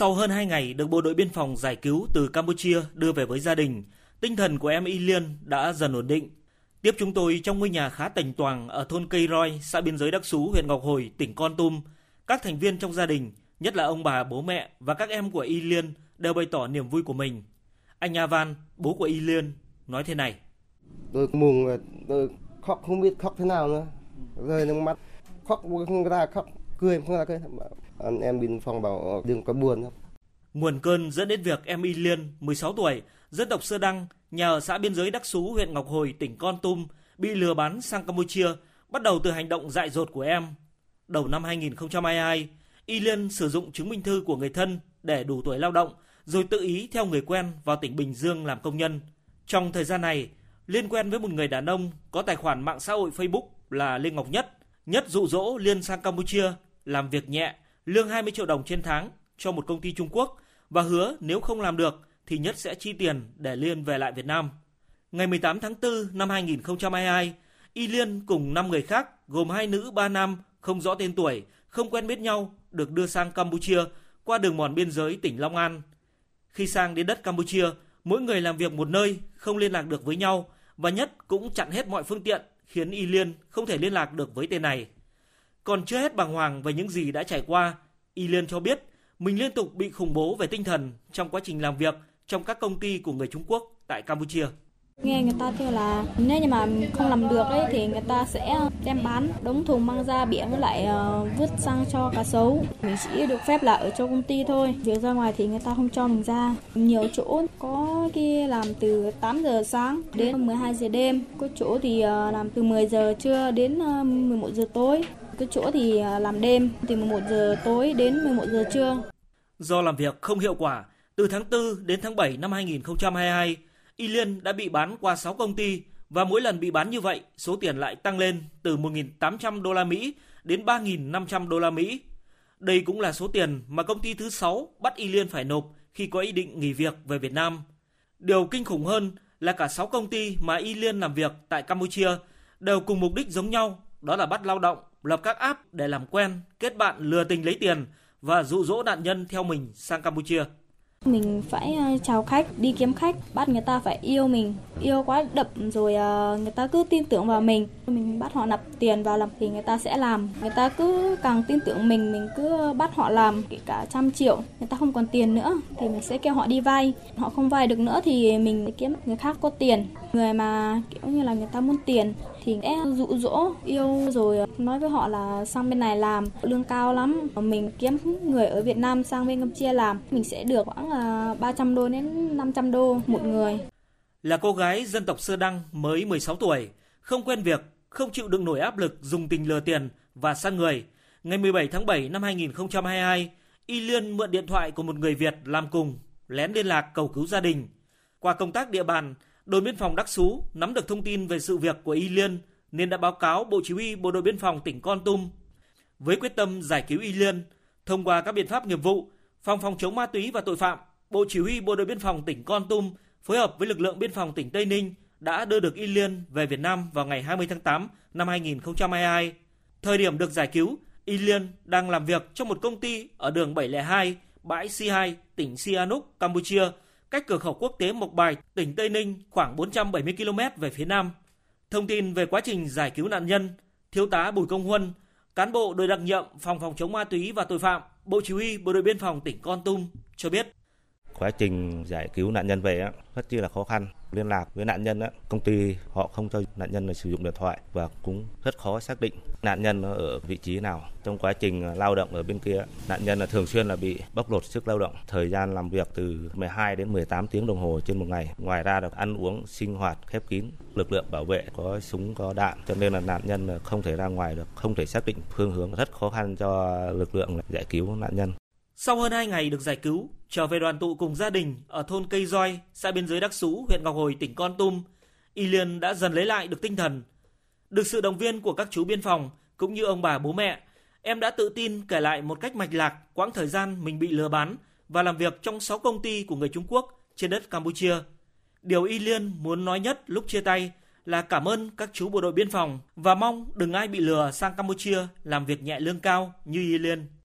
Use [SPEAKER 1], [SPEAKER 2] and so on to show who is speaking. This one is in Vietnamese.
[SPEAKER 1] Sau hơn 2 ngày được bộ đội biên phòng giải cứu từ Campuchia đưa về với gia đình, tinh thần của em Y Liên đã dần ổn định. Tiếp chúng tôi trong ngôi nhà khá tành toàn ở thôn Cây Roi, xã biên giới Đắc Sú, huyện Ngọc Hồi, tỉnh Con Tum. Các thành viên trong gia đình, nhất là ông bà, bố mẹ và các em của Y Liên đều bày tỏ niềm vui của mình. Anh A Van, bố của Y Liên, nói thế này.
[SPEAKER 2] Tôi mừng, tôi khóc không biết khóc thế nào nữa. Rơi nước mắt, khóc không ra khóc, cười không ra cười. Anh em bên phòng bảo đừng có buồn.
[SPEAKER 1] Nguồn cơn dẫn đến việc em Y Liên, 16 tuổi, dân tộc Sơ Đăng, nhà ở xã biên giới Đắc Sú, huyện Ngọc Hồi, tỉnh Con Tum, bị lừa bán sang Campuchia, bắt đầu từ hành động dại dột của em. Đầu năm 2022, Y Liên sử dụng chứng minh thư của người thân để đủ tuổi lao động, rồi tự ý theo người quen vào tỉnh Bình Dương làm công nhân. Trong thời gian này, Liên quen với một người đàn ông có tài khoản mạng xã hội Facebook là Lê Ngọc Nhất. Nhất dụ dỗ Liên sang Campuchia làm việc nhẹ, lương 20 triệu đồng trên tháng cho một công ty Trung Quốc và hứa nếu không làm được thì Nhất sẽ chi tiền để Liên về lại Việt Nam. Ngày 18 tháng 4 năm 2022, Y Liên cùng 5 người khác gồm hai nữ 3 nam không rõ tên tuổi, không quen biết nhau được đưa sang Campuchia qua đường mòn biên giới tỉnh Long An. Khi sang đến đất Campuchia, mỗi người làm việc một nơi, không liên lạc được với nhau và Nhất cũng chặn hết mọi phương tiện khiến Y Liên không thể liên lạc được với tên này. Còn chưa hết bàng hoàng về những gì đã trải qua, Y Liên cho biết mình liên tục bị khủng bố về tinh thần trong quá trình làm việc trong các công ty của người Trung Quốc tại Campuchia.
[SPEAKER 3] Nghe người ta kêu là nếu như mà không làm được ấy thì người ta sẽ ờ, đem bán đống thùng mang ra biển với lại uh, vứt sang cho cá sấu. Mình chỉ được phép là ở cho công ty thôi. Việc ra ngoài thì người ta không cho mình ra. Nhiều chỗ có kia làm từ 8 giờ sáng đến 12 giờ đêm. Có chỗ thì uh, làm từ 10 giờ trưa đến uh, 11 giờ tối cái chỗ thì à, làm đêm từ 11 giờ tối đến 11 giờ trưa.
[SPEAKER 1] Do làm việc không hiệu quả, từ tháng 4 đến tháng 7 năm 2022, Y Liên đã bị bán qua 6 công ty và mỗi lần bị bán như vậy, số tiền lại tăng lên từ 1.800 đô la Mỹ đến 3.500 đô la Mỹ. Đây cũng là số tiền mà công ty thứ 6 bắt Y Liên phải nộp khi có ý định nghỉ việc về Việt Nam. Điều kinh khủng hơn là cả 6 công ty mà Y Liên làm việc tại Campuchia đều cùng mục đích giống nhau, đó là bắt lao động, lập các app để làm quen, kết bạn lừa tình lấy tiền và dụ dỗ nạn nhân theo mình sang Campuchia.
[SPEAKER 3] Mình phải ờ, chào khách, đi kiếm khách, bắt người ta phải yêu mình, yêu quá đậm rồi ờ, người ta cứ tin tưởng vào mình. Mình bắt họ nạp tiền vào làm thì người ta sẽ làm. Người ta cứ càng tin tưởng mình, mình cứ bắt họ làm kể cả trăm triệu. Người ta không còn tiền nữa thì mình sẽ kêu họ đi vay. Họ không vay được nữa thì mình kiếm người khác có tiền. Người mà kiểu như là người ta muốn tiền thì sẽ dụ dỗ, yêu, rồi ờ, nói với họ là sang bên này làm, lương cao lắm. Mình kiếm người ở Việt Nam sang bên Campuchia làm, mình sẽ được khoảng ờ, 300 đô đến 500 đô một người.
[SPEAKER 1] Là cô gái dân tộc Sơ Đăng mới 16 tuổi, không quen việc, không chịu đựng nổi áp lực dùng tình lừa tiền và sang người. Ngày 17 tháng 7 năm 2022 Y Liên mượn điện thoại của một người Việt làm cùng, lén liên lạc cầu cứu gia đình. Qua công tác địa bàn đồn biên phòng Đắc Sú nắm được thông tin về sự việc của Y Liên nên đã báo cáo Bộ Chỉ huy Bộ đội Biên phòng tỉnh Con Tum. Với quyết tâm giải cứu Y Liên, thông qua các biện pháp nghiệp vụ, Phòng phòng chống ma túy và tội phạm, Bộ Chỉ huy Bộ đội Biên phòng tỉnh Con Tum phối hợp với lực lượng biên phòng tỉnh Tây Ninh đã đưa được Y Liên về Việt Nam vào ngày 20 tháng 8 năm 2022. Thời điểm được giải cứu, Y Liên đang làm việc trong một công ty ở đường 702, bãi C2, tỉnh Sihanouk, Campuchia – cách cửa khẩu quốc tế Mộc Bài, tỉnh Tây Ninh khoảng 470 km về phía nam. Thông tin về quá trình giải cứu nạn nhân, Thiếu tá Bùi Công Huân, cán bộ đội đặc nhiệm phòng phòng chống ma túy và tội phạm, Bộ Chỉ huy Bộ đội biên phòng tỉnh Con Tum cho biết.
[SPEAKER 4] Quá trình giải cứu nạn nhân về rất chi là khó khăn liên lạc với nạn nhân công ty họ không cho nạn nhân sử dụng điện thoại và cũng rất khó xác định nạn nhân ở vị trí nào. Trong quá trình à, lao động ở bên kia, nạn nhân là thường xuyên là bị bóc lột sức lao động, thời gian làm việc từ 12 đến 18 tiếng đồng hồ trên một ngày. Ngoài ra được ăn uống sinh hoạt khép kín, lực lượng bảo vệ có súng có đạn cho nên là nạn nhân không thể ra ngoài được, không thể xác định phương hướng rất khó khăn cho lực lượng giải cứu nạn nhân.
[SPEAKER 1] Sau hơn 2 ngày được giải cứu, trở về đoàn tụ cùng gia đình ở thôn Cây Roi, xã biên giới Đắc Sú, huyện Ngọc Hồi, tỉnh Con Tum, Y Liên đã dần lấy lại được tinh thần. Được sự động viên của các chú biên phòng cũng như ông bà bố mẹ, em đã tự tin kể lại một cách mạch lạc quãng thời gian mình bị lừa bán và làm việc trong 6 công ty của người Trung Quốc trên đất Campuchia. Điều Y Liên muốn nói nhất lúc chia tay là cảm ơn các chú bộ đội biên phòng và mong đừng ai bị lừa sang Campuchia làm việc nhẹ lương cao như Y Liên.